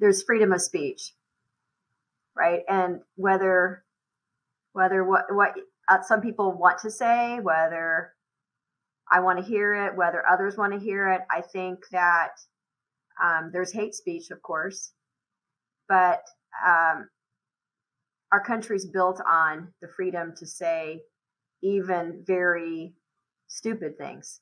there's freedom of speech, right? And whether whether what what uh, some people want to say, whether I want to hear it, whether others want to hear it, I think that um, there's hate speech, of course, but um, our country's built on the freedom to say even very stupid things.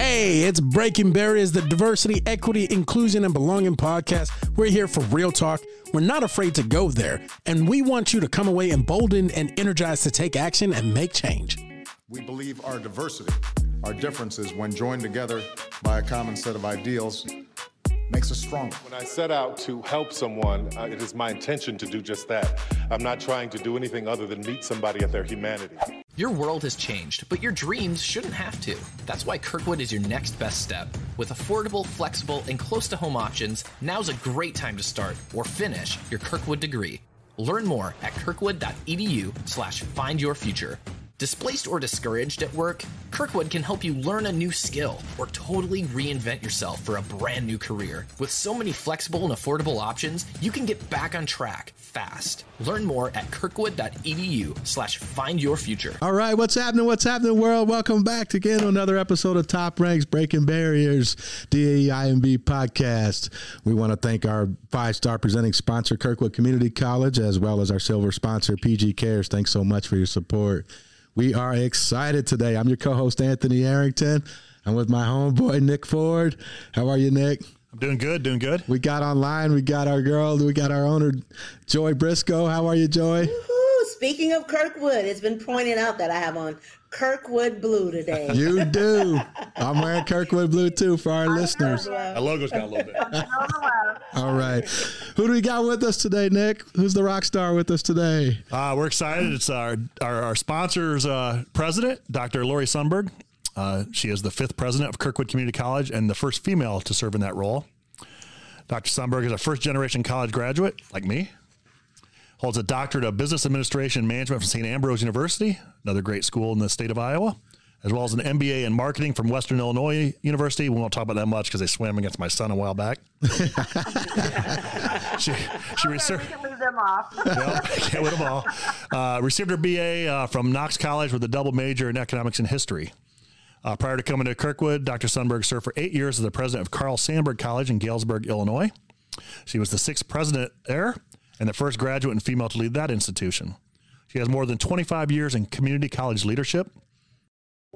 Hey, it's Breaking Barriers, the diversity, equity, inclusion, and belonging podcast. We're here for real talk. We're not afraid to go there, and we want you to come away emboldened and energized to take action and make change. We believe our diversity, our differences, when joined together by a common set of ideals, makes us stronger. When I set out to help someone, uh, it is my intention to do just that. I'm not trying to do anything other than meet somebody at their humanity. Your world has changed, but your dreams shouldn't have to. That's why Kirkwood is your next best step. With affordable, flexible, and close to home options, now's a great time to start or finish your Kirkwood degree. Learn more at kirkwood.edu/slash find your future. Displaced or discouraged at work? Kirkwood can help you learn a new skill or totally reinvent yourself for a brand new career. With so many flexible and affordable options, you can get back on track fast. Learn more at kirkwood.edu slash find your future. All right, what's happening? What's happening, world? Welcome back again to another episode of Top Ranks Breaking Barriers, DAEIMB podcast. We want to thank our five star presenting sponsor, Kirkwood Community College, as well as our silver sponsor, PG Cares. Thanks so much for your support. We are excited today. I'm your co host, Anthony Arrington. I'm with my homeboy, Nick Ford. How are you, Nick? I'm doing good, doing good. We got online, we got our girl, we got our owner, Joy Briscoe. How are you, Joy? Woo-hoo. Speaking of Kirkwood, it's been pointed out that I have on Kirkwood blue today. You do. I'm wearing Kirkwood blue too for our listeners. Our logo's got a little bit. All right. Who do we got with us today, Nick? Who's the rock star with us today? Uh, we're excited. It's our our, our sponsor's uh, president, Dr. Lori Sundberg. Uh, she is the fifth president of Kirkwood Community College and the first female to serve in that role. Dr. Sundberg is a first generation college graduate, like me. Holds a doctorate of business administration and management from St. Ambrose University, another great school in the state of Iowa, as well as an MBA in marketing from Western Illinois University. We won't talk about that much because they swam against my son a while back. she she Okay, researched. we can leave them off. Well, can't win them all. Uh, received her BA uh, from Knox College with a double major in economics and history. Uh, prior to coming to Kirkwood, Dr. Sundberg served for eight years as the president of Carl Sandburg College in Galesburg, Illinois. She was the sixth president there and the first graduate and female to lead that institution. She has more than 25 years in community college leadership.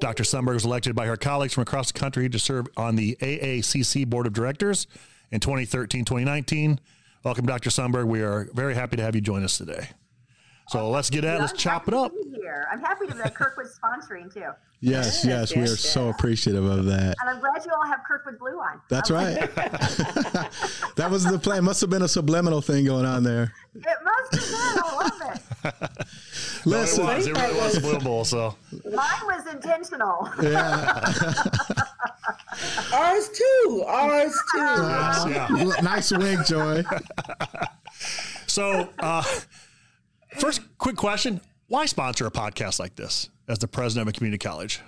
Dr. Sundberg was elected by her colleagues from across the country to serve on the AACC Board of Directors in 2013 2019. Welcome, Dr. Sundberg. We are very happy to have you join us today. So let's get at it. Let's I'm chop happy it up. to be Here. I'm happy to that Kirkwood's sponsoring too. Yes, yes, we are so appreciative of that. And I'm glad you all have Kirkwood Blue on. That's right. that was the plan. Must have been a subliminal thing going on there. It must have been. I love it. Listen, No, it was. It really was Blue Bowl. So Mine was intentional. yeah, Ours too. Ours too. yeah. nice wig, Joy. So uh, first, quick question: Why sponsor a podcast like this as the president of a community college?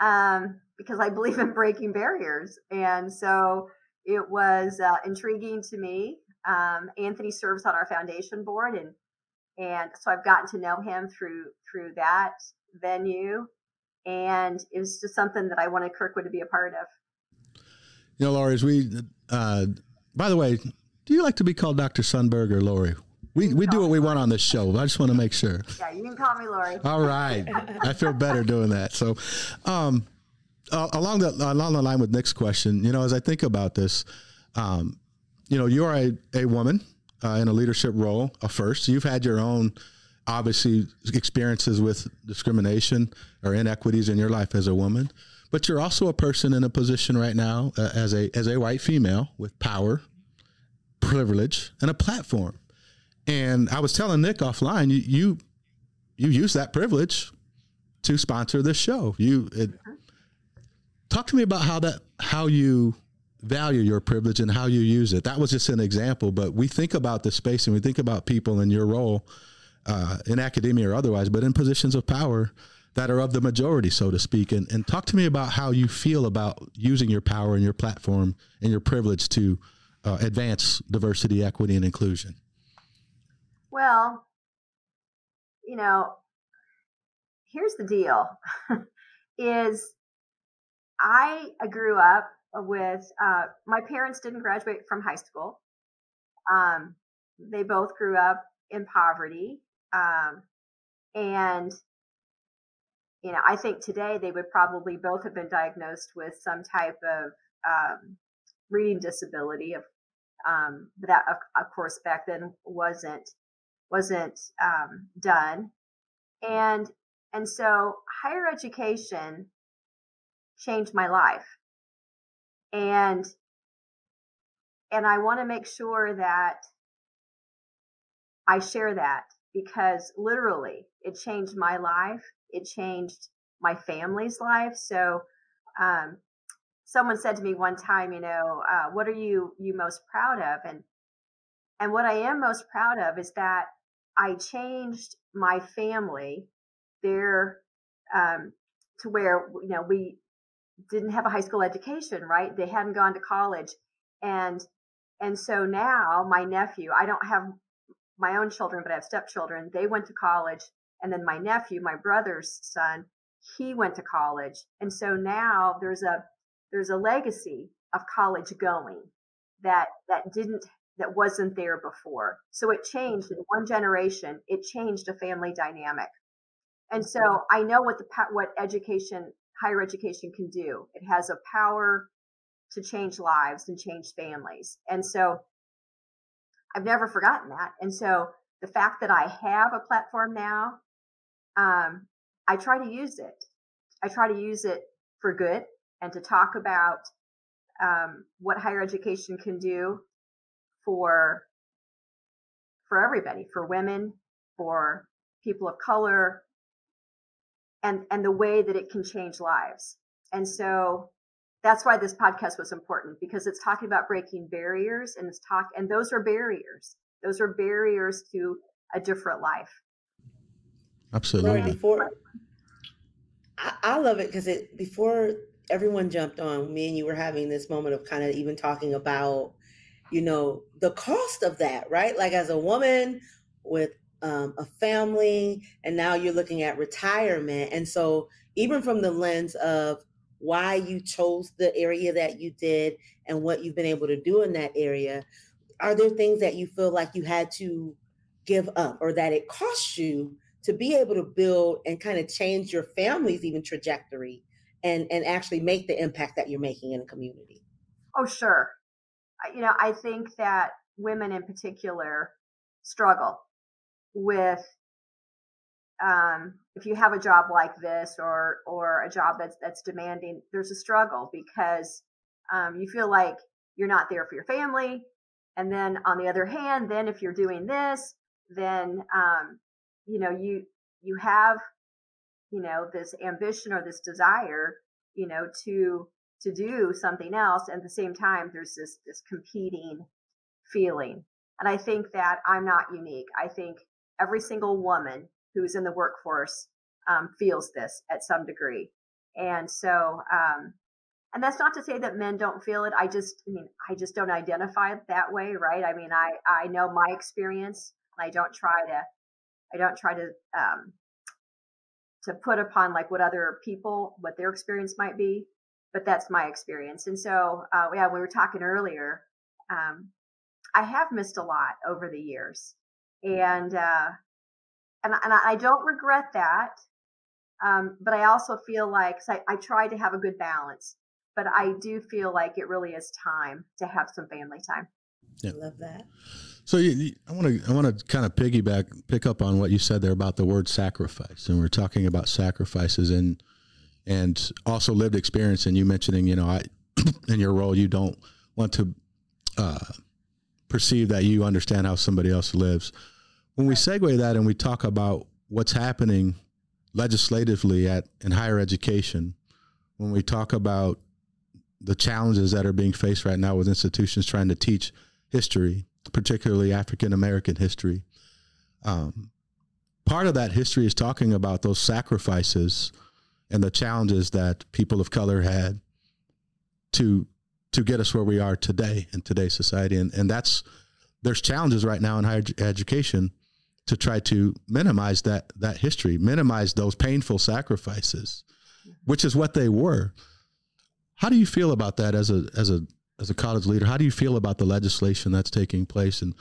um, because I believe in breaking barriers. And so it was uh, intriguing to me. Um, Anthony serves on our foundation board, and and so I've gotten to know him through through that venue, and it was just something that I wanted Kirkwood to be a part of. You know, Lori, as we, uh, by the way, do you like to be called Dr. Sundberg or Lori? We, we do what we want on this show. I just want to make sure. Yeah, you can call me Lori. All right. I feel better doing that. So, um, uh, along the along the line with Nick's question, you know, as I think about this, um, you know, you're a, a woman uh, in a leadership role, a first. You've had your own, obviously, experiences with discrimination or inequities in your life as a woman, but you're also a person in a position right now uh, as a as a white female with power, privilege, and a platform. And I was telling Nick offline, you you, you use that privilege to sponsor this show. You it, talk to me about how that how you value your privilege and how you use it. That was just an example, but we think about the space and we think about people in your role uh, in academia or otherwise, but in positions of power that are of the majority, so to speak. And, and talk to me about how you feel about using your power and your platform and your privilege to uh, advance diversity, equity, and inclusion? Well, you know, here's the deal is I grew up with uh, my parents didn't graduate from high school. Um, they both grew up in poverty. Um, and, you know, I think today they would probably both have been diagnosed with some type of um, reading disability of um, that of, of, course back then wasn't wasn't um, done and and so higher education changed my life and and I want to make sure that I share that because literally it changed my life. It changed my family's life. So, um, someone said to me one time, you know, uh, what are you, you most proud of? And, and what I am most proud of is that I changed my family there, um, to where, you know, we didn't have a high school education, right? They hadn't gone to college. And, and so now my nephew, I don't have my own children, but I have stepchildren. They went to college. And then my nephew, my brother's son, he went to college. And so now there's a, there's a legacy of college going that, that didn't, that wasn't there before. So it changed in one generation. It changed a family dynamic. And so I know what the, what education, higher education can do. It has a power to change lives and change families. And so I've never forgotten that. And so the fact that I have a platform now, um, I try to use it. I try to use it for good and to talk about um, what higher education can do for for everybody, for women, for people of color, and and the way that it can change lives. And so that's why this podcast was important because it's talking about breaking barriers and it's talk and those are barriers. Those are barriers to a different life. Absolutely. Right, before I, I love it because it before everyone jumped on me and you were having this moment of kind of even talking about you know the cost of that right? Like as a woman with um, a family and now you're looking at retirement and so even from the lens of why you chose the area that you did and what you've been able to do in that area are there things that you feel like you had to give up or that it cost you to be able to build and kind of change your family's even trajectory and and actually make the impact that you're making in a community. Oh sure. You know i think that women in particular struggle with um, if you have a job like this or or a job that's that's demanding, there's a struggle because um, you feel like you're not there for your family, and then on the other hand, then if you're doing this, then um, you know you you have you know this ambition or this desire, you know to to do something else, and at the same time, there's this this competing feeling, and I think that I'm not unique. I think every single woman who's in the workforce um, feels this at some degree. And so, um, and that's not to say that men don't feel it. I just, I mean, I just don't identify it that way, right? I mean, I, I know my experience and I don't try to, I don't try to, um, to put upon like what other people, what their experience might be, but that's my experience. And so, uh, yeah, we were talking earlier, um, I have missed a lot over the years and, uh, and, and I don't regret that. Um, but I also feel like I, I try to have a good balance, but I do feel like it really is time to have some family time. Yeah. I love that. So you, you, I want to I want to kind of piggyback pick up on what you said there about the word sacrifice, and we're talking about sacrifices and and also lived experience. And you mentioning, you know, I in your role, you don't want to uh, perceive that you understand how somebody else lives. When we segue that and we talk about what's happening legislatively at in higher education, when we talk about the challenges that are being faced right now with institutions trying to teach history, particularly African American history, um, part of that history is talking about those sacrifices and the challenges that people of color had to to get us where we are today in today's society. And, and that's, there's challenges right now in higher education to try to minimize that, that history, minimize those painful sacrifices, which is what they were. How do you feel about that as a, as a, as a college leader? How do you feel about the legislation that's taking place and,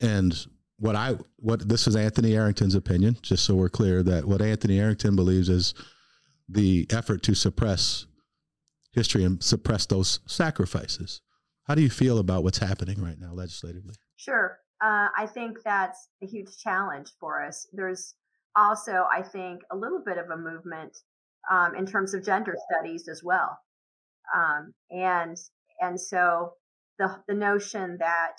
and what I what this is Anthony Arrington's opinion, just so we're clear that what Anthony Arrington believes is the effort to suppress history and suppress those sacrifices. How do you feel about what's happening right now legislatively? Sure. Uh, I think that's a huge challenge for us. There's also, I think, a little bit of a movement um, in terms of gender studies as well, um, and and so the the notion that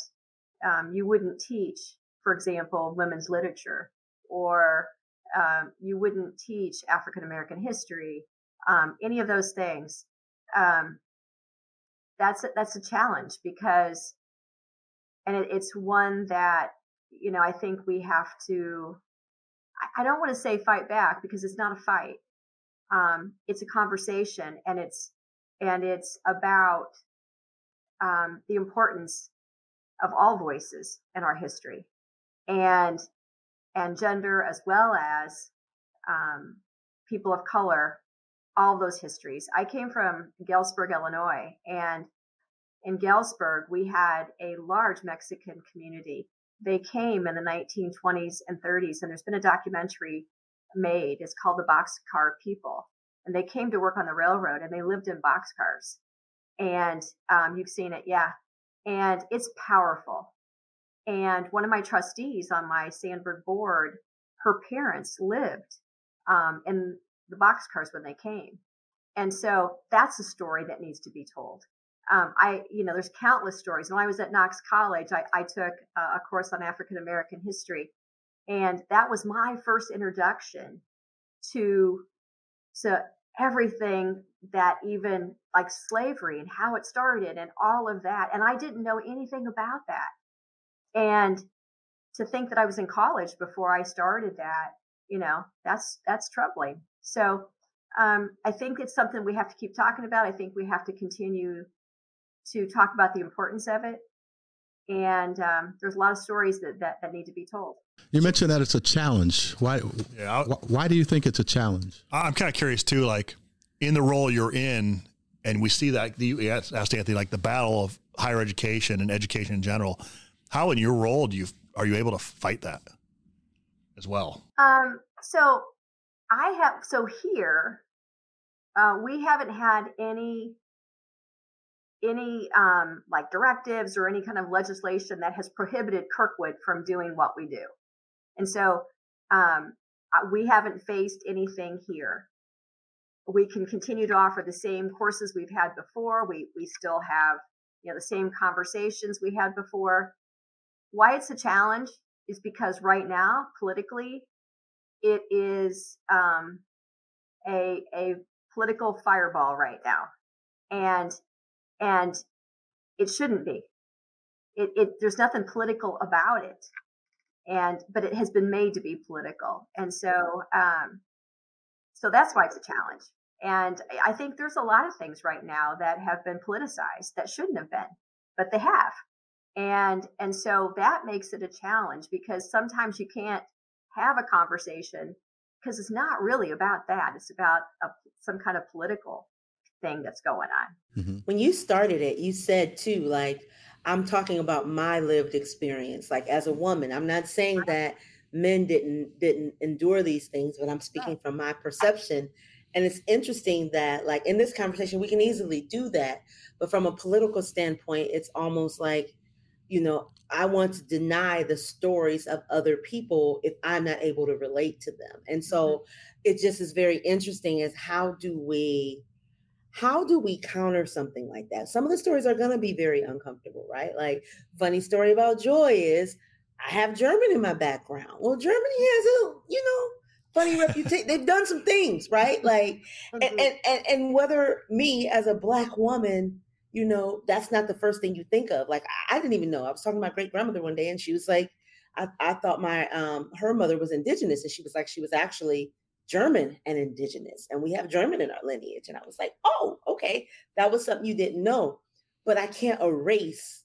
um, you wouldn't teach, for example, women's literature, or um, you wouldn't teach African American history, um, any of those things um, that's a, that's a challenge because, and it, it's one that you know I think we have to. I, I don't want to say fight back because it's not a fight. Um, it's a conversation, and it's and it's about um, the importance of all voices in our history, and and gender as well as um, people of color all those histories. I came from Galesburg, Illinois, and in Galesburg, we had a large Mexican community. They came in the 1920s and 30s, and there's been a documentary made. It's called The Boxcar People. And they came to work on the railroad and they lived in boxcars. And um, you've seen it, yeah. And it's powerful. And one of my trustees on my Sandburg board, her parents lived um, in the boxcars when they came. And so that's a story that needs to be told. Um, I, you know, there's countless stories. When I was at Knox College, I, I took a course on African American history, and that was my first introduction to to everything that even like slavery and how it started and all of that. And I didn't know anything about that. And to think that I was in college before I started that, you know, that's that's troubling. So um, I think it's something we have to keep talking about. I think we have to continue to talk about the importance of it. And um, there's a lot of stories that, that, that need to be told. You mentioned that it's a challenge. Why? Yeah, why, why do you think it's a challenge? I'm kind of curious too. Like in the role you're in, and we see that you asked Anthony, like the battle of higher education and education in general. How in your role do you are you able to fight that as well? Um, so I have so here uh, we haven't had any any um, like directives or any kind of legislation that has prohibited Kirkwood from doing what we do, and so um, we haven't faced anything here. We can continue to offer the same courses we've had before. We we still have you know the same conversations we had before. Why it's a challenge is because right now politically it is um, a a political fireball right now, and and it shouldn't be. It, it there's nothing political about it, and but it has been made to be political, and so um, so that's why it's a challenge. And I think there's a lot of things right now that have been politicized that shouldn't have been, but they have. And and so that makes it a challenge because sometimes you can't have a conversation because it's not really about that. It's about a, some kind of political thing that's going on. Mm-hmm. When you started it, you said too, like, I'm talking about my lived experience, like as a woman. I'm not saying that men didn't didn't endure these things, but I'm speaking from my perception. And it's interesting that, like, in this conversation, we can easily do that. But from a political standpoint, it's almost like you know, I want to deny the stories of other people if I'm not able to relate to them. And so mm-hmm. it just is very interesting is how do we how do we counter something like that? Some of the stories are going to be very uncomfortable, right? Like funny story about joy is I have German in my background. Well, Germany has a, you know, funny reputation. They've done some things, right? Like and, and and and whether me as a black woman you know, that's not the first thing you think of. Like I, didn't even know. I was talking to my great grandmother one day, and she was like, I, I thought my um her mother was indigenous, and she was like, she was actually German and indigenous, and we have German in our lineage. And I was like, oh, okay, that was something you didn't know. but I can't erase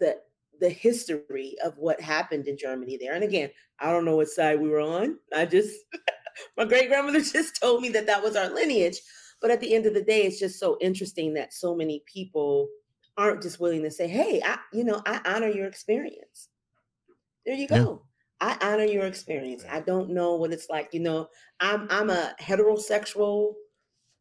the the history of what happened in Germany there. And again, I don't know what side we were on. I just my great grandmother just told me that that was our lineage. But at the end of the day, it's just so interesting that so many people aren't just willing to say, "Hey, I, you know, I honor your experience." There you go. Yeah. I honor your experience. I don't know what it's like. You know, I'm I'm a heterosexual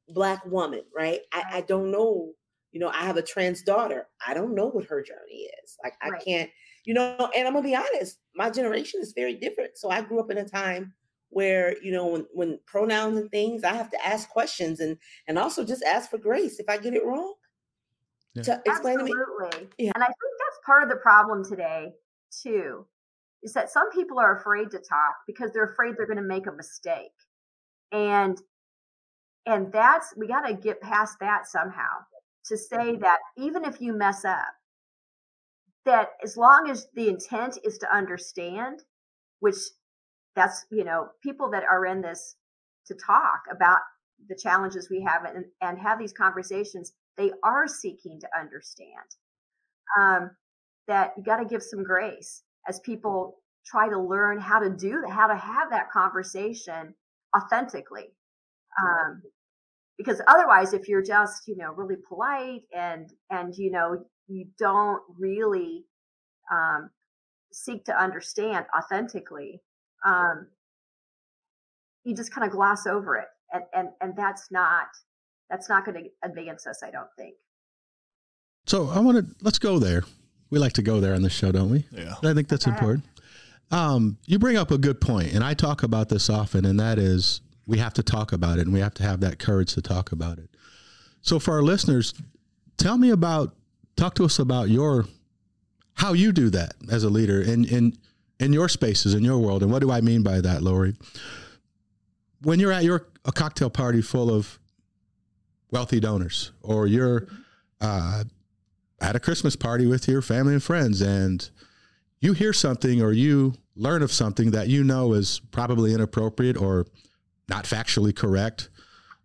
black woman, right? I, I don't know. You know, I have a trans daughter. I don't know what her journey is. Like, right. I can't. You know, and I'm gonna be honest. My generation is very different. So I grew up in a time where you know when when pronouns and things, I have to ask questions and and also just ask for grace if I get it wrong. Yeah. To explain Absolutely. to me. Yeah. And I think that's part of the problem today too is that some people are afraid to talk because they're afraid they're going to make a mistake. And and that's we got to get past that somehow to say mm-hmm. that even if you mess up that as long as the intent is to understand which that's you know people that are in this to talk about the challenges we have and, and have these conversations they are seeking to understand um, that you got to give some grace as people try to learn how to do that, how to have that conversation authentically. Um, because otherwise, if you're just, you know, really polite and, and, you know, you don't really, um, seek to understand authentically, um, you just kind of gloss over it. And, and, and that's not, that's not going to advance us, I don't think. So I want to, let's go there. We like to go there on the show, don't we? Yeah. I think that's important. Um, you bring up a good point, and I talk about this often, and that is we have to talk about it, and we have to have that courage to talk about it. So, for our listeners, tell me about, talk to us about your, how you do that as a leader in in in your spaces in your world, and what do I mean by that, Lori? When you're at your a cocktail party full of wealthy donors, or you're uh, at a Christmas party with your family and friends, and you hear something or you learn of something that you know is probably inappropriate or not factually correct,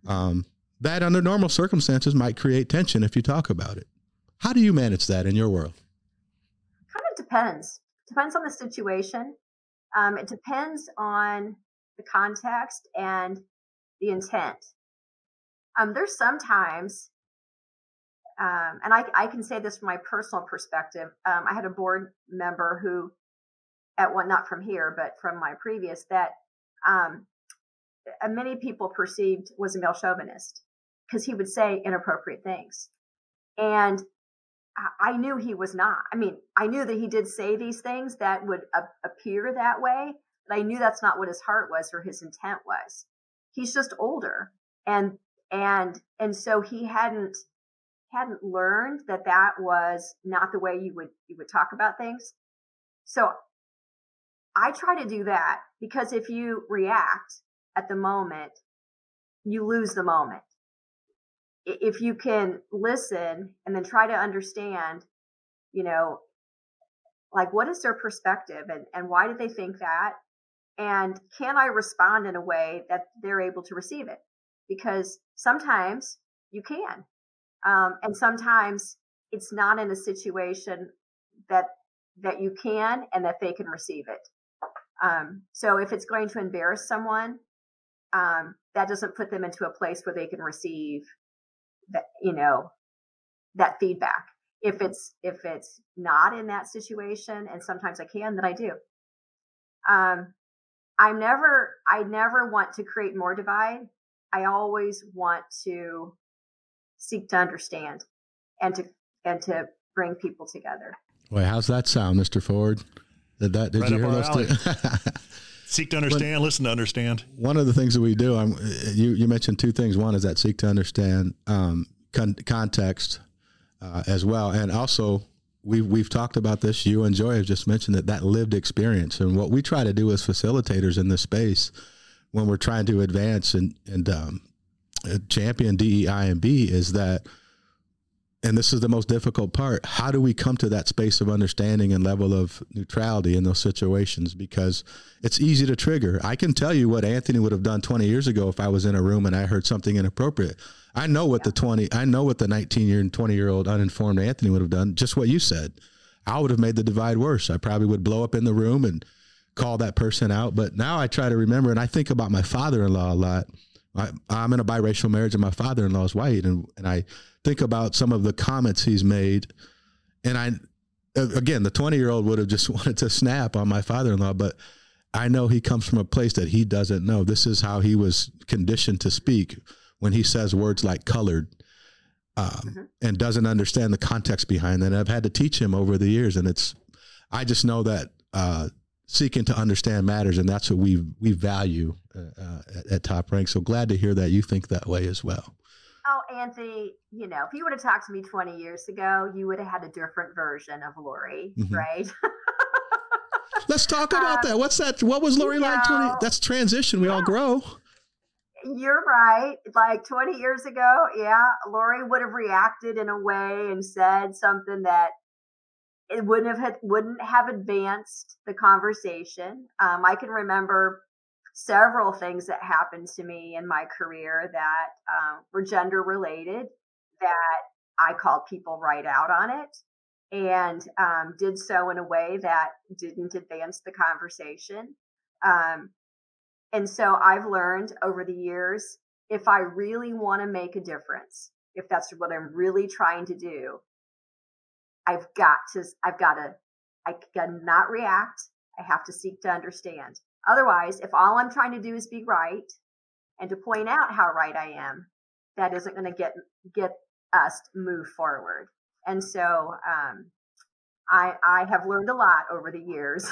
um, that under normal circumstances might create tension if you talk about it. How do you manage that in your world? Kind of depends. Depends on the situation. Um, it depends on the context and the intent. Um, there's sometimes um, and I, I, can say this from my personal perspective. Um, I had a board member who, at one, not from here, but from my previous, that um, many people perceived was a male chauvinist because he would say inappropriate things. And I knew he was not. I mean, I knew that he did say these things that would a- appear that way, but I knew that's not what his heart was or his intent was. He's just older, and and and so he hadn't hadn't learned that that was not the way you would you would talk about things. So I try to do that because if you react at the moment, you lose the moment. If you can listen and then try to understand, you know, like what is their perspective and, and why did they think that? And can I respond in a way that they're able to receive it? Because sometimes you can. Um, and sometimes it's not in a situation that that you can and that they can receive it. Um, so if it's going to embarrass someone, um, that doesn't put them into a place where they can receive that, you know, that feedback. If it's if it's not in that situation, and sometimes I can, then I do. Um, I never I never want to create more divide. I always want to seek to understand and to and to bring people together. Wait, how's that sound, Mr. Ford? Did that did right you hear those two? seek to understand, but listen to understand. One of the things that we do, I'm, you you mentioned two things. One is that seek to understand um, con- context uh, as well, and also we've we've talked about this. You and Joy have just mentioned that that lived experience, and what we try to do as facilitators in this space when we're trying to advance and and um, champion DEI and B is that and this is the most difficult part how do we come to that space of understanding and level of neutrality in those situations? Because it's easy to trigger. I can tell you what anthony would have done 20 years ago if i was in a room and i heard something inappropriate. I know what the 20 i know what the 19 year and 20 year old uninformed anthony would have done just what you said. I would have made the divide worse. I probably would blow up in the room and call that person out. But now i try to remember and i think about my father-in-law a lot I, am in a biracial marriage and my father-in-law is white. And, and I think about some of the comments he's made. And I again the 20 year old would have just wanted to snap on my father-in-law but I know he comes from a place that he doesn't know. This is how he was conditioned to speak when he says words like colored um, mm-hmm. and doesn't understand the context behind that. I've had to teach him over the years and it's I just know that uh, seeking to understand matters, and that's what we we value uh, uh, at, at, Top Rank. So glad to hear that you think that way as well. Oh, Anthony, you know, if you would have talked to me 20 years ago, you would have had a different version of Lori, mm-hmm. right? Let's talk about um, that. What's that? What was Lori like? Know, 20? That's transition. We yeah. all grow. You're right. Like 20 years ago, yeah, Lori would have reacted in a way and said something that it wouldn't have wouldn't have advanced the conversation. Um, I can remember several things that happened to me in my career that um, were gender related that I called people right out on it and um, did so in a way that didn't advance the conversation. Um, and so I've learned over the years if I really want to make a difference, if that's what I'm really trying to do, I've got to, I've got to, I cannot react. I have to seek to understand. Otherwise, if all I'm trying to do is be right and to point out how right I am, that isn't going to get, get us move forward. And so, um, I, I have learned a lot over the years.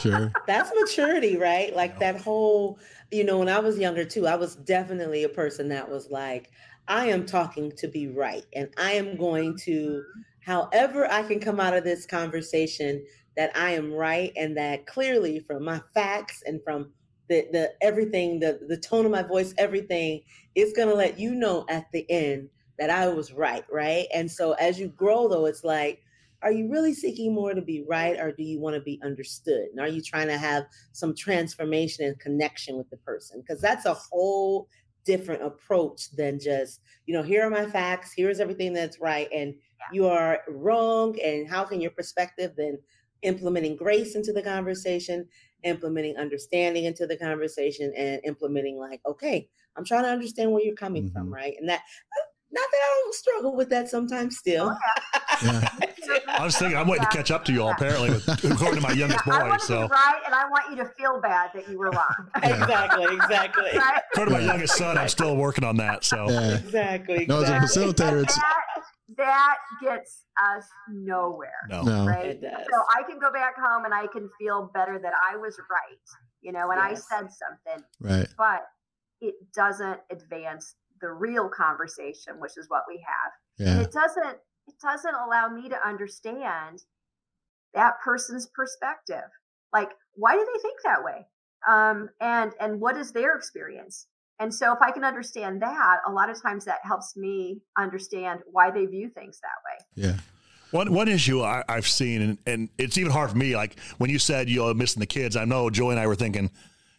sure. That's maturity, right? Like that whole, you know, when I was younger too, I was definitely a person that was like, I am talking to be right and I am going to however I can come out of this conversation that I am right and that clearly from my facts and from the, the everything, the, the tone of my voice, everything is going to let you know at the end that I was right, right? And so as you grow, though, it's like, are you really seeking more to be right or do you want to be understood? And are you trying to have some transformation and connection with the person? Because that's a whole different approach than just, you know, here are my facts, here's everything that's right. And you are wrong and how can your perspective then implementing grace into the conversation implementing understanding into the conversation and implementing like okay i'm trying to understand where you're coming mm-hmm. from right and that uh, not that I don't struggle with that sometimes still. Oh, yeah. I was thinking I'm waiting to catch up to you all apparently with, according to my youngest yeah, boy. so right, and I want you to feel bad that you were wrong. exactly, exactly. Right? According to my youngest son, I'm still working on that. So exactly. No, as a facilitator, it's that gets us nowhere. No. no. Right. So I can go back home and I can feel better that I was right, you know, and yes. I said something. Right. But it doesn't advance the real conversation, which is what we have. Yeah. And it doesn't it doesn't allow me to understand that person's perspective. Like, why do they think that way? Um, and and what is their experience? And so if I can understand that, a lot of times that helps me understand why they view things that way. Yeah. One one issue I, have seen, and, and, it's even hard for me. Like when you said you're missing the kids, I know Joy and I were thinking,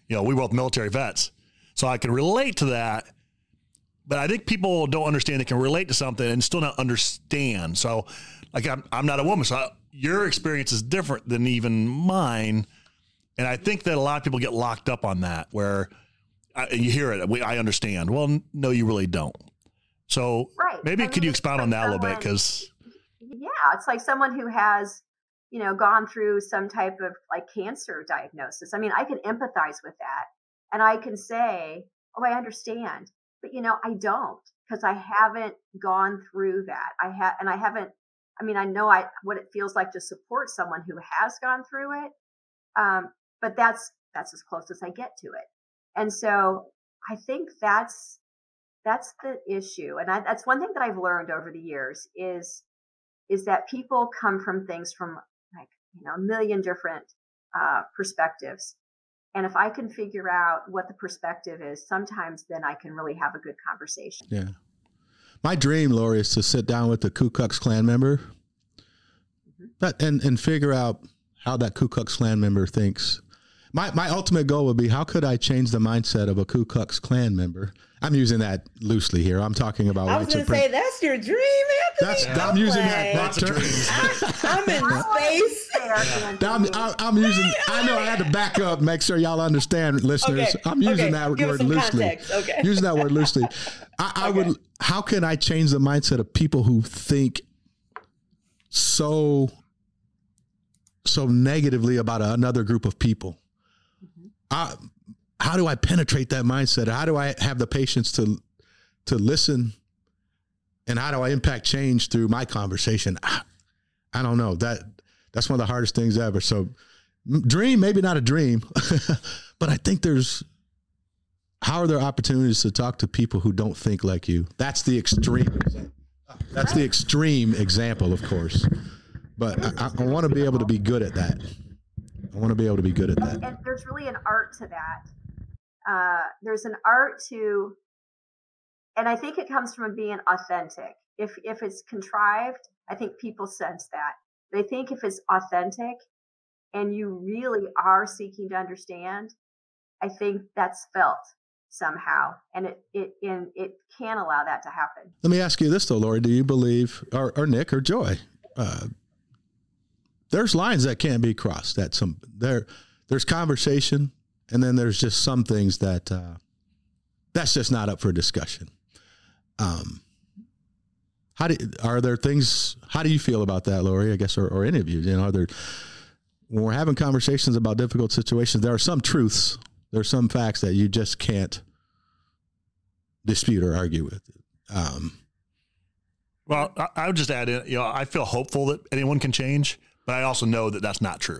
you know, we were both military vets, so I can relate to that. But I think people don't understand they can relate to something and still not understand. So, like I'm I'm not a woman, so I, your experience is different than even mine, and I think that a lot of people get locked up on that where I, you hear it. We, I understand. Well, no, you really don't. So right. maybe I could mean, you expound like on that someone, a little bit? Because yeah, it's like someone who has you know gone through some type of like cancer diagnosis. I mean, I can empathize with that, and I can say, "Oh, I understand," but you know, I don't because I haven't gone through that. I have, and I haven't. I mean, I know I what it feels like to support someone who has gone through it, um, but that's that's as close as I get to it. And so I think that's that's the issue, and I, that's one thing that I've learned over the years is is that people come from things from like you know a million different uh, perspectives, and if I can figure out what the perspective is, sometimes then I can really have a good conversation. Yeah. my dream, Lori, is to sit down with the Ku Klux Klan member that, and, and figure out how that Ku Klux Klan member thinks. My, my ultimate goal would be how could I change the mindset of a Ku Klux Klan member? I'm using that loosely here. I'm talking about. I was going to say that's your dream, Anthony. That's I'm using that. Lots of dreams. I, am in space. I'm, I'm, using. I know I had to back up, make sure y'all understand, listeners. Okay. I'm using okay. that Give word loosely. Context. Okay. Using that word loosely. I, I Okay. would. How can I change the mindset of people who think so so negatively about another group of people? I, how do I penetrate that mindset? How do I have the patience to to listen? And how do I impact change through my conversation? I, I don't know. That that's one of the hardest things ever. So dream, maybe not a dream, but I think there's how are there opportunities to talk to people who don't think like you? That's the extreme. That's the extreme example, of course. But I, I, I want to be able to be good at that. I want to be able to be good at that. and there's really an art to that. Uh, there's an art to, and I think it comes from being authentic. If if it's contrived, I think people sense that. They think if it's authentic, and you really are seeking to understand, I think that's felt somehow, and it it and it can allow that to happen. Let me ask you this though, Lori. Do you believe, or, or Nick or Joy, uh, there's lines that can't be crossed. That some there, there's conversation, and then there's just some things that uh, that's just not up for discussion. Um, how do are there things? How do you feel about that, Lori? I guess, or, or any of you? You know, are there when we're having conversations about difficult situations, there are some truths, there are some facts that you just can't dispute or argue with. Um, Well, I, I would just add in, you know, I feel hopeful that anyone can change, but I also know that that's not true.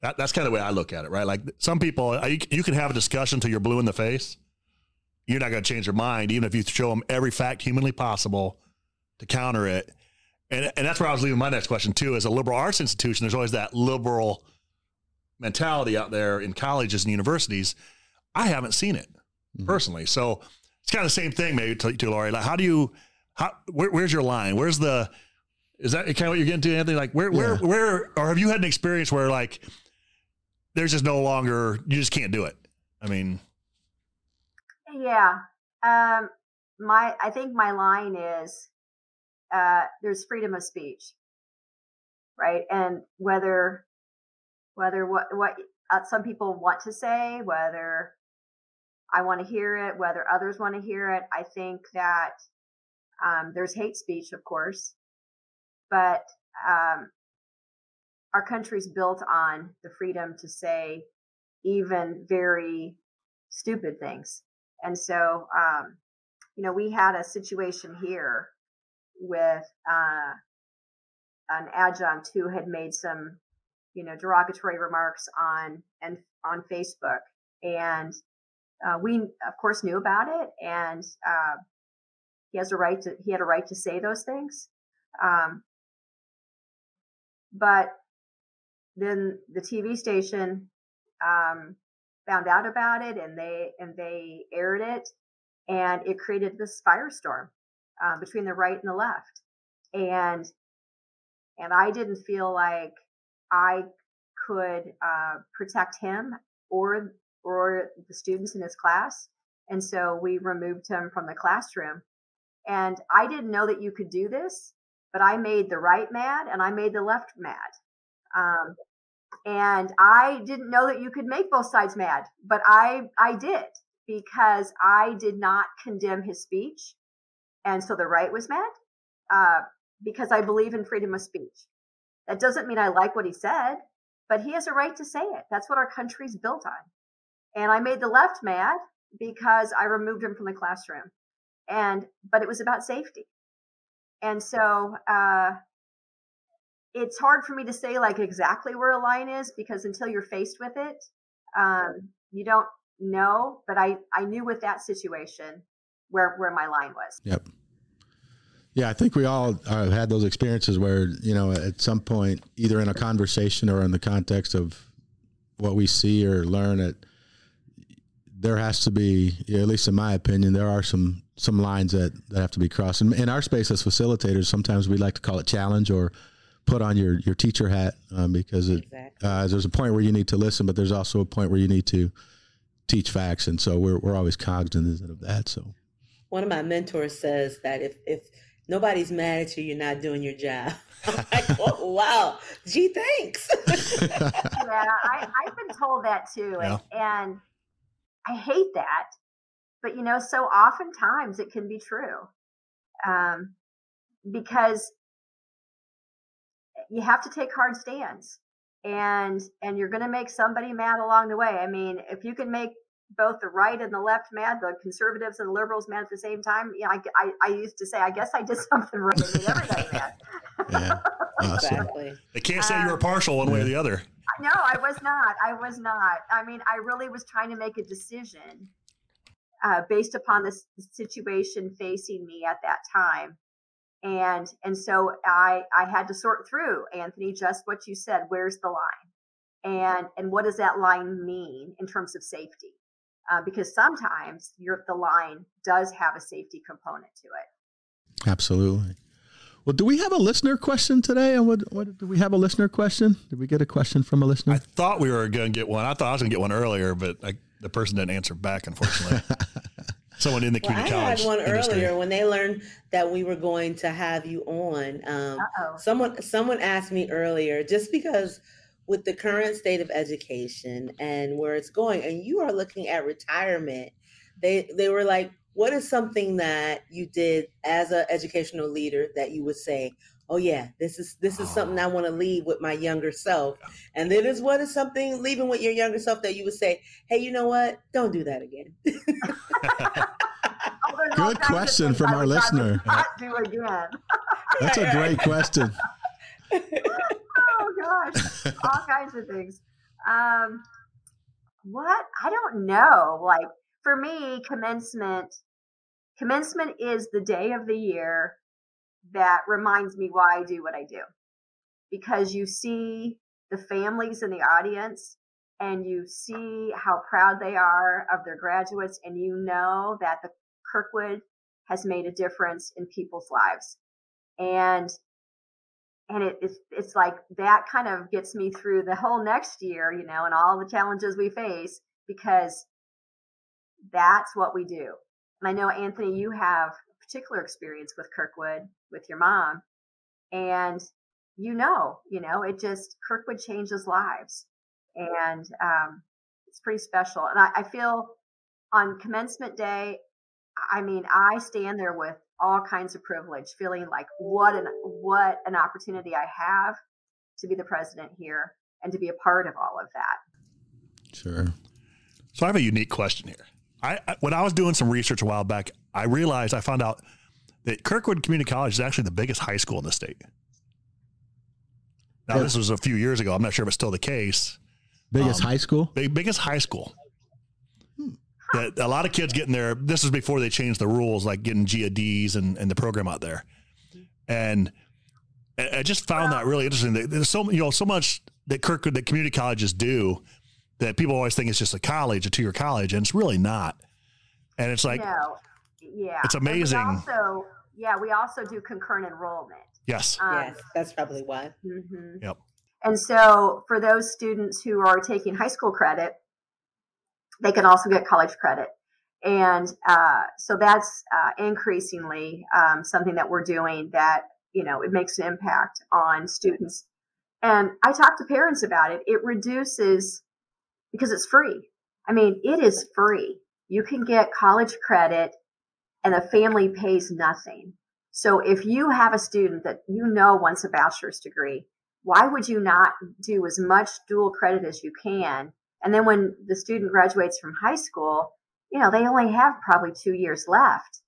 That, that's kind of the way I look at it, right? Like some people, uh, you, you can have a discussion until you're blue in the face. You're not going to change their mind, even if you show them every fact humanly possible to counter it. And, and that's where I was leaving my next question too. As a liberal arts institution, there's always that liberal mentality out there in colleges and universities. I haven't seen it personally, so it's kind of the same thing, maybe to, to Lori. Like, how do you, how, where, where's your line? Where's the, is that kind of what you're getting to, Anthony? Like, where, where, Yeah. where, or have you had an experience where like there's just no longer, you just can't do it? I mean, Yeah. Um, my, I think my line is, uh, there's freedom of speech, right? And whether, whether what, what uh, some people want to say, whether I want to hear it, whether others want to hear it, I think that, um, there's hate speech, of course, but, um, our country's built on the freedom to say even very stupid things. And so, um, you know, we had a situation here with uh, an adjunct who had made some, you know, derogatory remarks on and on Facebook, and uh, we, of course, knew about it, and uh, he has a right to he had a right to say those things, um, but then the TV station um, found out about it and they and they aired it and it created this firestorm uh, between the right and the left. And and i didn't feel like i could uh, protect him or or the students in his class and so we removed him from the classroom. And i didn't know that you could do this but i made the right mad and i made the left mad um, and I didn't know that you could make both sides mad, but I I did because I did not condemn his speech, and so the right was mad uh, because I believe in freedom of speech. That doesn't mean I like what he said, but he has a right to say it. That's what our country's built on. And I made the left mad because I removed him from the classroom, and but it was about safety, and so. Uh, it's hard for me to say like exactly where a line is because until you're faced with it, um, you don't know. But I, I knew with that situation where, where my line was. Yep. Yeah, I think we all uh, had those experiences where you know at some point, either in a conversation or in the context of what we see or learn, it there has to be, at least in my opinion, there are some some lines that, that have to be crossed. And in our space as facilitators, sometimes we like to call it challenge or put on your, your teacher hat um, because it, exactly. uh, there's a point where you need to listen, but there's also a point where you need to teach facts. And so we're, we're always cognizant of that. So one of my mentors says that if, if nobody's mad at you, you're not doing your job. I'm like, oh, wow, gee, thanks. yeah, I, have been told that too. Yeah. And, and I hate that. But, you know, so oftentimes it can be true. Um, because you have to take hard stands and and you're going to make somebody mad along the way. I mean, if you can make both the right and the left mad, the conservatives and the liberals mad at the same time. You know, I, I, I used to say, I guess I did something right. I made everybody mad. yeah, awesome. exactly. They can't say um, you were partial one way or the other. No, I was not. I was not. I mean, I really was trying to make a decision uh, based upon the situation facing me at that time. And and so I I had to sort through Anthony just what you said. Where's the line? And and what does that line mean in terms of safety? Uh, because sometimes your the line does have a safety component to it. Absolutely. Well, do we have a listener question today? And what, what do we have a listener question? Did we get a question from a listener? I thought we were going to get one. I thought I was going to get one earlier, but I, the person didn't answer back, unfortunately. Someone in the community well, I college. I had one industry. earlier when they learned that we were going to have you on. Um, someone someone asked me earlier, just because with the current state of education and where it's going, and you are looking at retirement, they they were like, what is something that you did as an educational leader that you would say, oh yeah, this is this is something I want to leave with my younger self, and then is what is something leaving with your younger self that you would say, hey, you know what, don't do that again. Good question from our listener. Not do again. That's a great question. oh gosh, all kinds of things. Um, what I don't know. Like for me, commencement commencement is the day of the year that reminds me why I do what I do. Because you see the families in the audience and you see how proud they are of their graduates and you know that the Kirkwood has made a difference in people's lives. And and it, it's it's like that kind of gets me through the whole next year, you know, and all the challenges we face because that's what we do. And I know Anthony, you have a particular experience with Kirkwood with your mom, and you know, you know, it just Kirkwood changes lives, and um, it's pretty special. And I, I feel on commencement day, I mean, I stand there with all kinds of privilege, feeling like what an what an opportunity I have to be the president here and to be a part of all of that. Sure. So I have a unique question here. I, I when I was doing some research a while back, I realized I found out that Kirkwood Community College is actually the biggest high school in the state. Now, yeah. this was a few years ago. I'm not sure if it's still the case. Biggest um, high school? Big, biggest high school that a lot of kids getting there. This is before they changed the rules, like getting GEDs and, and the program out there. And I just found that really interesting. There's so you know so much that Kirkwood that community colleges do that people always think it's just a college, a two year college, and it's really not. And it's like, no. yeah, it's amazing. also, yeah, we also do concurrent enrollment. Yes, um, yes, that's probably why. Mm-hmm. Yep. And so, for those students who are taking high school credit, they can also get college credit. And uh, so that's uh, increasingly um, something that we're doing that, you know, it makes an impact on students. And I talk to parents about it. It reduces because it's free. I mean, it is free. You can get college credit and the family pays nothing. So if you have a student that you know wants a bachelor's degree, why would you not do as much dual credit as you can and then when the student graduates from high school, you know, they only have probably two years left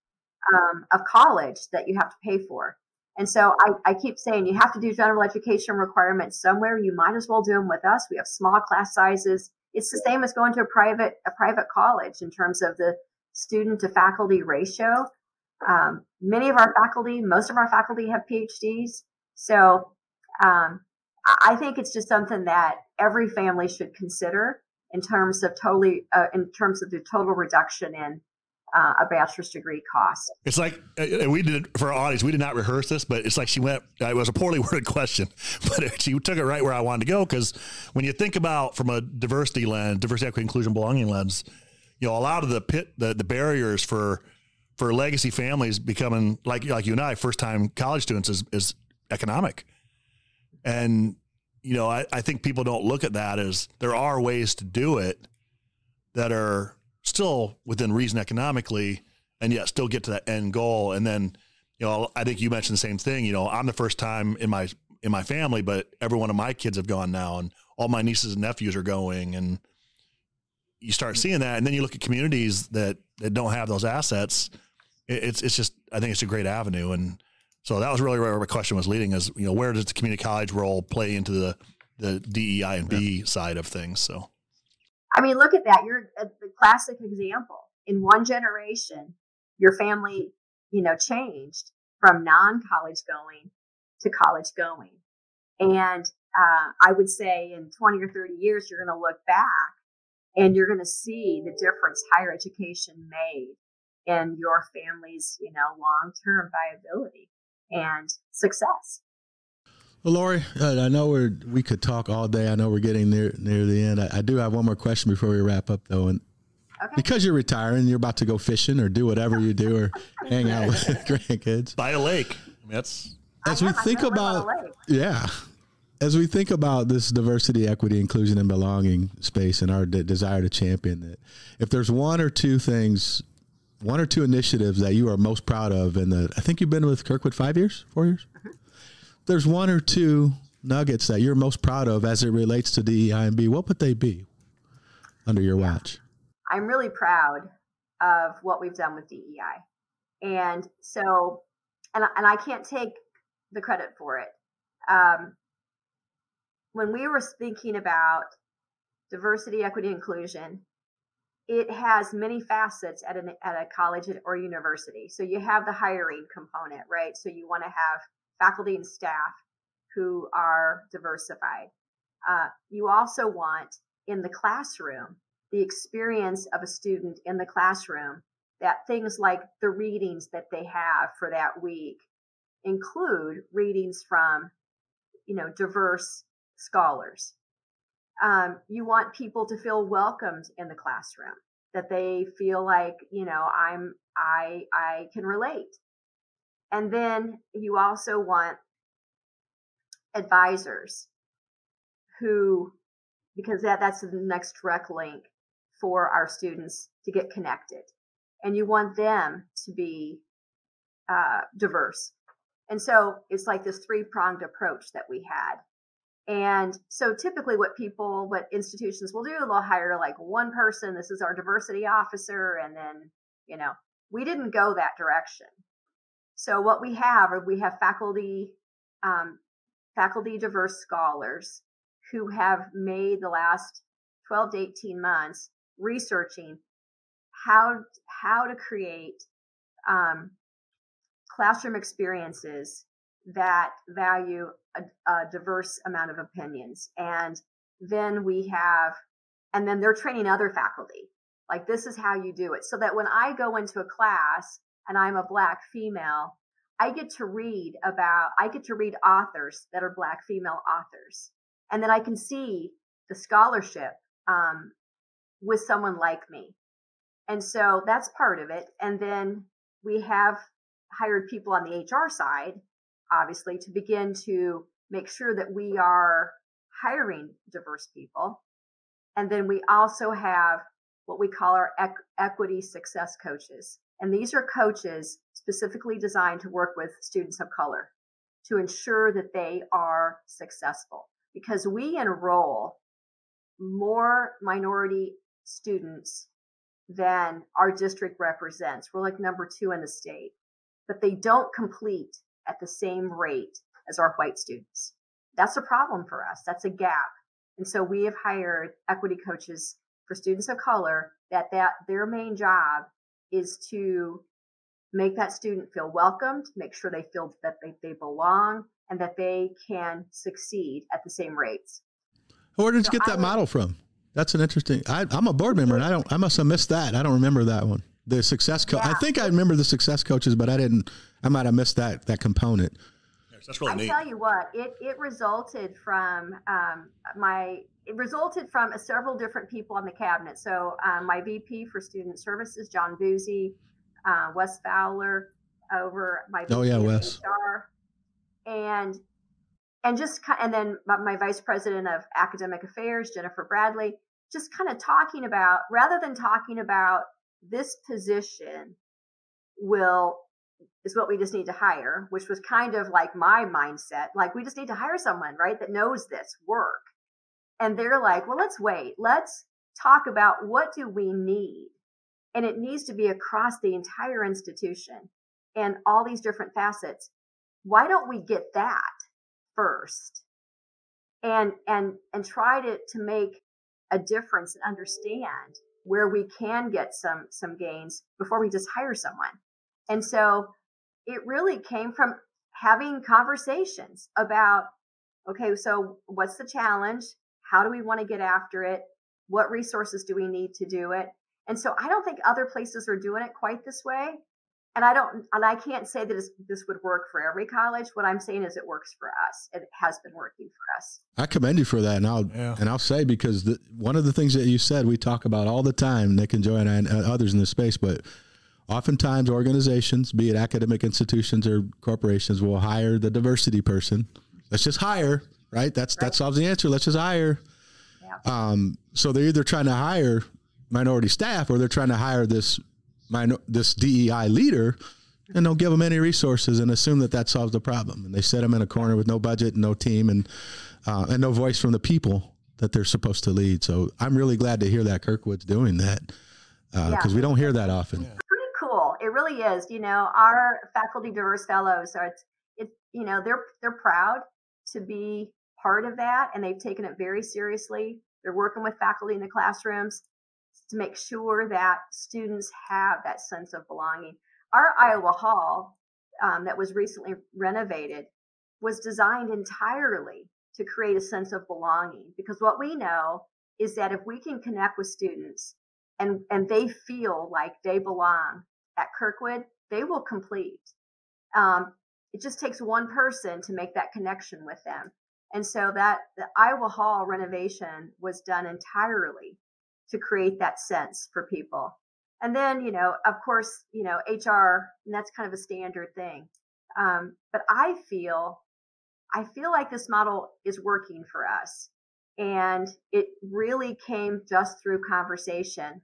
um, of college that you have to pay for. And so I, I, keep saying you have to do general education requirements somewhere. You might as well do them with us. We have small class sizes. It's the same as going to a private a private college in terms of the student to faculty ratio. Um, many of our faculty, most of our faculty have PhDs. So um, I think it's just something that every family should consider in terms of totally uh, in terms of the total reduction in uh, a bachelor's degree cost. It's like we did for our audience. We did not rehearse this, but it's like she went. It was a poorly worded question, but she took it right where I wanted to go. Because when you think about from a diversity lens, diversity, equity, inclusion, belonging lens, you know, a lot of the pit, the, the barriers for for legacy families becoming like like you and I, first time college students, is is economic, and you know, I, I think people don't look at that as there are ways to do it that are still within reason economically and yet still get to that end goal. And then, you know, I think you mentioned the same thing. You know, I'm the first time in my in my family, but every one of my kids have gone now, and all my nieces and nephews are going, and you start seeing that. And then you look at communities that that don't have those assets. It's it's just I think it's a great avenue, and so that was really where my question was leading. Is you know where does the community college role play into the the DEI and B side of things? So. I mean, look at that. You're a, the classic example. In one generation, your family, you know, changed from non-college going to college going. And uh, I would say in 20 or 30 years, you're going to look back and you're going to see the difference higher education made in your family's, you know, long-term viability and success. Well, Lori, uh, I know we're we could talk all day. I know we're getting near near the end. I, I do have one more question before we wrap up, though, and okay. because you're retiring, you're about to go fishing or do whatever you do or hang out with grandkids by a lake. I mean, that's as we think about yeah, as we think about this diversity, equity, inclusion, and belonging space and our de- desire to champion it. If there's one or two things, one or two initiatives that you are most proud of, and I think you've been with Kirkwood five years, four years. Mm-hmm there's one or two nuggets that you're most proud of as it relates to DEI and B, what would they be under your watch? I'm really proud of what we've done with DEI. And so, and, and I can't take the credit for it. Um, when we were thinking about diversity, equity, inclusion, it has many facets at, an, at a college or university. So you have the hiring component, right? So you want to have faculty and staff who are diversified. Uh, you also want in the classroom the experience of a student in the classroom that things like the readings that they have for that week include readings from you know diverse scholars um, you want people to feel welcomed in the classroom that they feel like you know i'm i i can relate and then you also want advisors who, because that, that's the next direct link for our students to get connected. And you want them to be uh, diverse. And so it's like this three pronged approach that we had. And so typically what people, what institutions will do, they'll hire like one person. This is our diversity officer. And then, you know, we didn't go that direction. So what we have we have faculty, um, faculty diverse scholars who have made the last 12 to 18 months researching how how to create um, classroom experiences that value a, a, diverse amount of opinions and then we have and then they're training other faculty like this is how you do it so that when i go into a class and I'm a black female, I get to read about, I get to read authors that are black female authors. And then I can see the scholarship um, with someone like me. And so that's part of it. And then we have hired people on the HR side, obviously, to begin to make sure that we are hiring diverse people. And then we also have what we call our equ- equity success coaches. And these are coaches specifically designed to work with students of color to ensure that they are successful because we enroll more minority students than our district represents. We're like number two in the state, but they don't complete at the same rate as our white students. That's a problem for us. That's a gap. And so we have hired equity coaches for students of color that, that their main job is to make that student feel welcomed, make sure they feel that they, they belong and that they can succeed at the same rates. Where did you get that model from? That's an interesting. I, am a board member, and I don't. I must have missed that. I don't remember that one. The success coach. Yeah. I think I remember the success coaches, but I didn't. I might have missed that that component. That's really I neat. tell you what, it it resulted from um, my it resulted from several different people on the cabinet. So um, my VP for Student Services, John Boozy, uh, Wes Fowler, over my VP Oh, yeah, Wes. HR, and and just and then my, my Vice President of Academic Affairs, Jennifer Bradley, just kind of talking about rather than talking about this position will is what we just need to hire, which was kind of like my mindset. Like, we just need to hire someone, right, that knows this work. And they're like, well, let's wait. Let's talk about what do we need? And it needs to be across the entire institution and all these different facets. Why don't we get that first? And, and, and try to, to make a difference and understand where we can get some, some gains before we just hire someone. And so it really came from having conversations about okay, so what's the challenge? How do we want to get after it? What resources do we need to do it? And so I don't think other places are doing it quite this way. And I don't, and I can't say that this, this would work for every college. What I'm saying is it works for us. It has been working for us. I commend you for that, and I'll Yeah. and I'll say because the, one of the things that you said we talk about all the time, Nick and Joanna and uh, others in this space, but oftentimes organizations, be it academic institutions or corporations, will hire the diversity person. Let's just hire, right? That's that solves the answer. Let's just hire. Um, so they're either trying to hire minority staff or they're trying to hire this minor, this DEI leader and don't give them any resources and assume that that solves the problem. And they set them in a corner with no budget, and no team, and uh, and no voice from the people that they're supposed to lead. So I'm really glad to hear that Kirkwood's doing that because Yeah. we don't hear that often. pretty cool. It really is. You know, our faculty diverse fellows are it's it you know, they're they're proud to be part of that and they've taken it very seriously. They're working with faculty in the classrooms to make sure that students have that sense of belonging. Our Iowa Hall um, that was recently renovated was designed entirely to create a sense of belonging because what we know is that if we can connect with students and and they feel like they belong at Kirkwood, they will complete. Um, it just takes one person to make that connection with them, and so that the Iowa Hall renovation was done entirely to create that sense for people. And then, you know, of course, you know, HR, and that's kind of a standard thing. Um, but I feel, I feel like this model is working for us. And it really came just through conversation.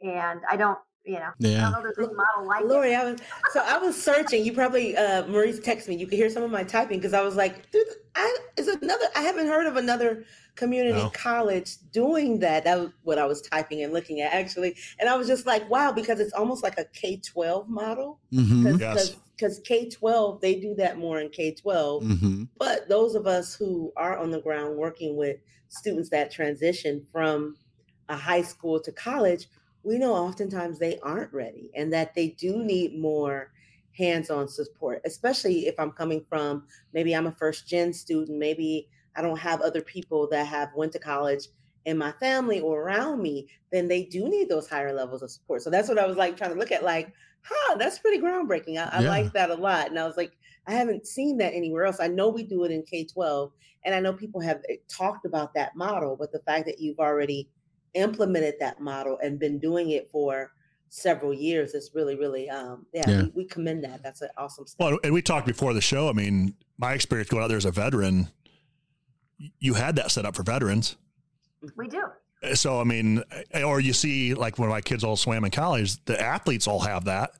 And I don't, you know, I Yeah. don't know there's any model like it. Lori, I was so I was searching. You probably uh Maurice texted me. You could hear some of my typing because I was like, dude, I is another I haven't heard of another community No. college doing that. That was what I was typing and looking at actually. And I was just like, wow, because it's almost like a K twelve model. Mm-hmm. Yes. Because K twelve, they do that more in K twelve. Mm-hmm. But those of us who are on the ground working with students that transition from a high school to college, we know oftentimes they aren't ready and that they do need more hands-on support, especially if I'm coming from maybe I'm a first gen student, maybe I don't have other people that have went to college in my family or around me, then they do need those higher levels of support. So that's what I was like trying to look at like, huh, that's pretty groundbreaking. I, I Yeah. like that a lot. And I was like, I haven't seen that anywhere else. I know we do it in K 12, and I know people have eh, talked about that model, but the fact that you've already implemented that model and been doing it for several years it's really, really, um, yeah, Yeah. We, we commend that. That's an awesome step. Well, and we talked before the show. I mean, my experience going out there as a veteran, you had that set up for veterans. We do. So, I mean, eh, or you see, like when my kids all swam in college, the athletes all have that.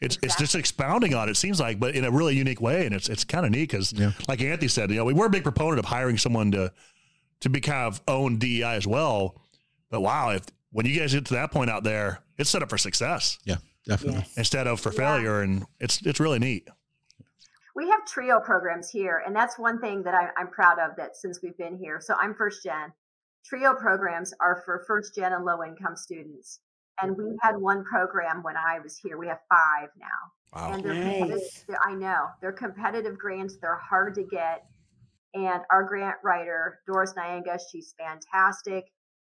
It's it's just expounding on it. it. Seems like, but in a really unique way, and it's it's kind of neat because, Yeah. like Anthony said, you know, we we're a big proponent of hiring someone to to be kind of own DEI as well. But wow, if when you guys get to that point out there, it's set up for success Yeah, definitely. Yes. instead of for Yeah. failure, and it's it's really neat. We have trio programs here, and that's one thing that I, I'm proud of that since we've been here. So I'm first gen. Trio programs are for first gen and low income students. And we had one program when I was here. We have five now. Wow. And they're Nice. they're- I know they're competitive grants. They're hard to get. And our grant writer, Doris Nyanga, she's fantastic.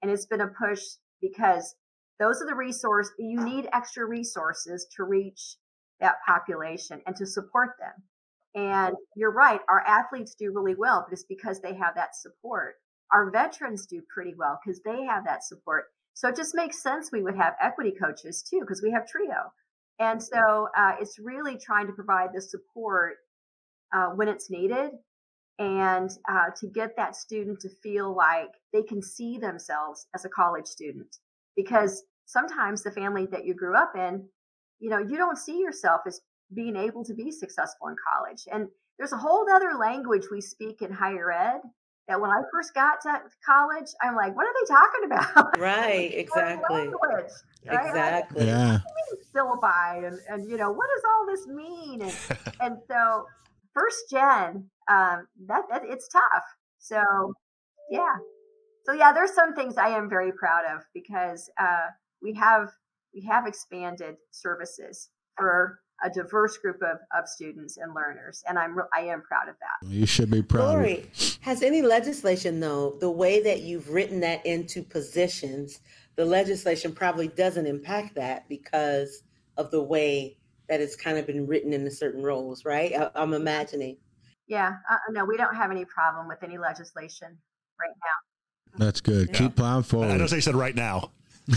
And it's been a push because those are the resource you need extra resources to reach that population and to support them. And you're right, our athletes do really well, but it's because they have that support. Our veterans do pretty well because they have that support. So it just makes sense we would have equity coaches too, because we have TRIO. And so uh, it's really trying to provide the support uh, when it's needed and uh, to get that student to feel like they can see themselves as a college student. Because sometimes the family that you grew up in, you know, you don't see yourself as being able to be successful in college. And there's a whole other language we speak in higher ed that when I first got to college, I'm like, what are they talking about? Right, exactly. Language, right? Exactly. Yeah. Syllabi and, and you know, what does all this mean? And, and so first gen, um, that, that it's tough. So yeah. So yeah, there's some things I am very proud of because uh, we have we have expanded services for a diverse group of, of students and learners, and I'm re- I am proud of that. You should be proud. Lori, has any legislation though, the way that you've written that into positions, the legislation probably doesn't impact that because of the way that it's kind of been written into certain roles, right? I, I'm imagining. Yeah, uh, no, we don't have any problem with any legislation right now. That's good. Keep plowing forward. I forward. know they said right now.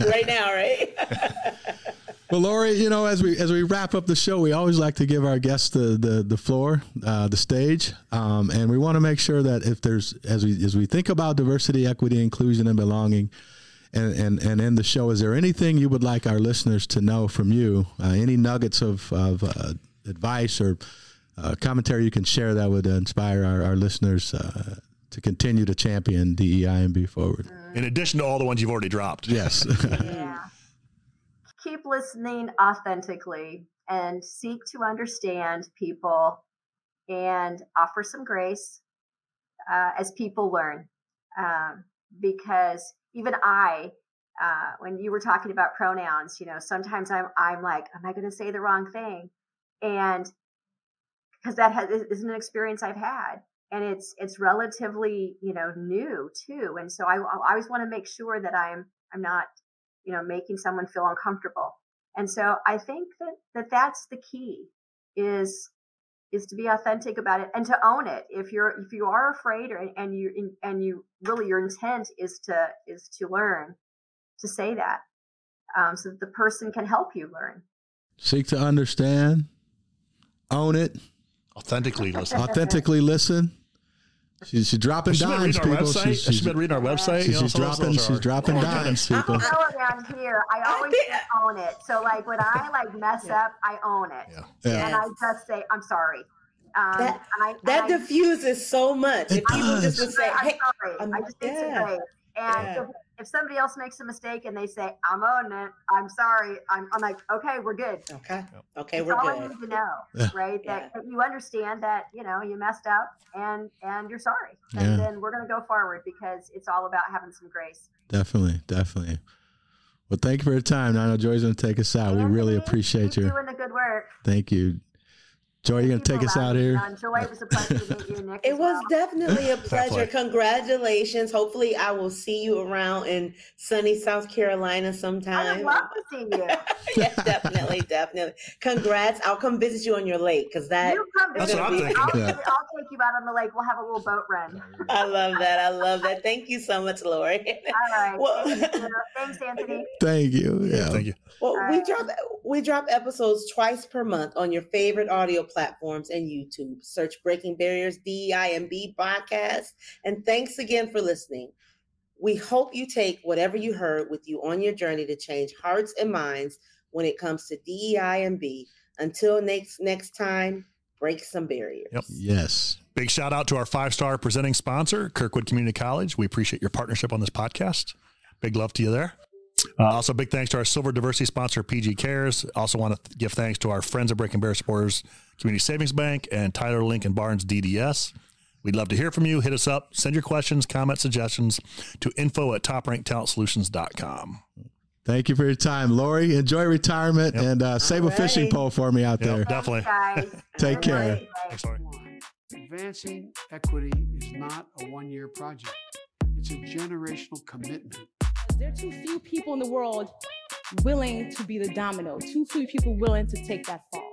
right now, right? Well, Lori, you know, as we as we wrap up the show, we always like to give our guests the the, the floor, uh, the stage, um, and we want to make sure that if there's as we as we think about diversity, equity, inclusion, and belonging, and and and in the show, is there anything you would like our listeners to know from you? Uh, any nuggets of of uh, advice or uh, commentary you can share that would inspire our, our listeners uh, to continue to champion DEI and be forward. In addition to all the ones you've already dropped. Yes. Yeah. Keep listening authentically and seek to understand people and offer some grace uh, as people learn. Um, because even I, uh, when you were talking about pronouns, you know, sometimes I'm I'm like, am I going to say the wrong thing? And because that has, is an experience I've had, and it's it's relatively you know new too, and so I, I always want to make sure that I'm I'm not you know making someone feel uncomfortable, and so I think that that that's the key is is to be authentic about it and to own it. If you're if you are afraid or and you and you really your intent is to is to learn, to say that, um, so that the person can help you learn. Seek to understand, own it, Authentically listen. authentically listen. She's, she's dropping She's been dimes, reading our people. website. She's, She's she's, been reading our website. she's, you know, she's dropping. She's are- dropping Oh, dimes, people. I know around here, I always think- own it. So like when I like mess up, I own it, Yeah. Yeah. and I just say I'm sorry. Um, That- and I, that I, diffuses so much. It If people just would say, I'm hey, sorry. I'm- I just need some yeah. grace. And Yeah. if, if somebody else makes a mistake and they say I'm owning it, I'm sorry. I'm, I'm like, okay, we're good. okay, okay, That's we're good. all I good. need to know, right? Yeah. That, that you understand that you know you messed up and and you're sorry, and Yeah. then we're gonna go forward because it's all about having some grace. Definitely, definitely. Well, thank you for your time. I know Joy's going to take us out. We really appreciate you. doing the good work. Thank you. Joy, you gonna take us out here? on. Joy, it was a pleasure to meet you, Nick. It was well. definitely a pleasure. Congratulations. Hopefully, I will see you around in sunny South Carolina sometime. I sometime. would love to see you. yes, definitely, definitely. Congrats. I'll come visit you on your lake because that You come That's visit what I'm me. thinking. I'll, Yeah. I'll take you out on the lake. We'll have a little boat run. I love that. I love that. Thank you so much, Lori. All right. Well- Thank you. Thanks, Anthony. Thank you. Yeah. Thank you. Well, we Alright. drop we drop episodes twice per month on your favorite audio platforms and YouTube. Search Breaking Barriers DEI and B podcast. And thanks again for listening. We hope you take whatever you heard with you on your journey to change hearts and minds when it comes to DEI and B. Until next next time, break some barriers. Yep. Yes. Big shout out to our five star presenting sponsor, Kirkwood Community College. We appreciate your partnership on this podcast. Big love to you there. Uh, also, big thanks to our silver diversity sponsor, PG Cares. Also, want to give thanks to our friends at Breaking Barriers supporters, Community Savings Bank, and Tyler Lincoln Barnes DDS. We'd love to hear from you. Hit us up. Send your questions, comments, suggestions to info at toprankedtalentsolutions.com. Thank you for your time, Lori. Enjoy retirement Yep. and uh, save a fishing pole for me out there. Definitely. Take Have care. great day. Thanks, Lori. Advancing equity is not a one year project, it's a generational commitment. There are too few people in the world willing to be the domino, too few people willing to take that fall.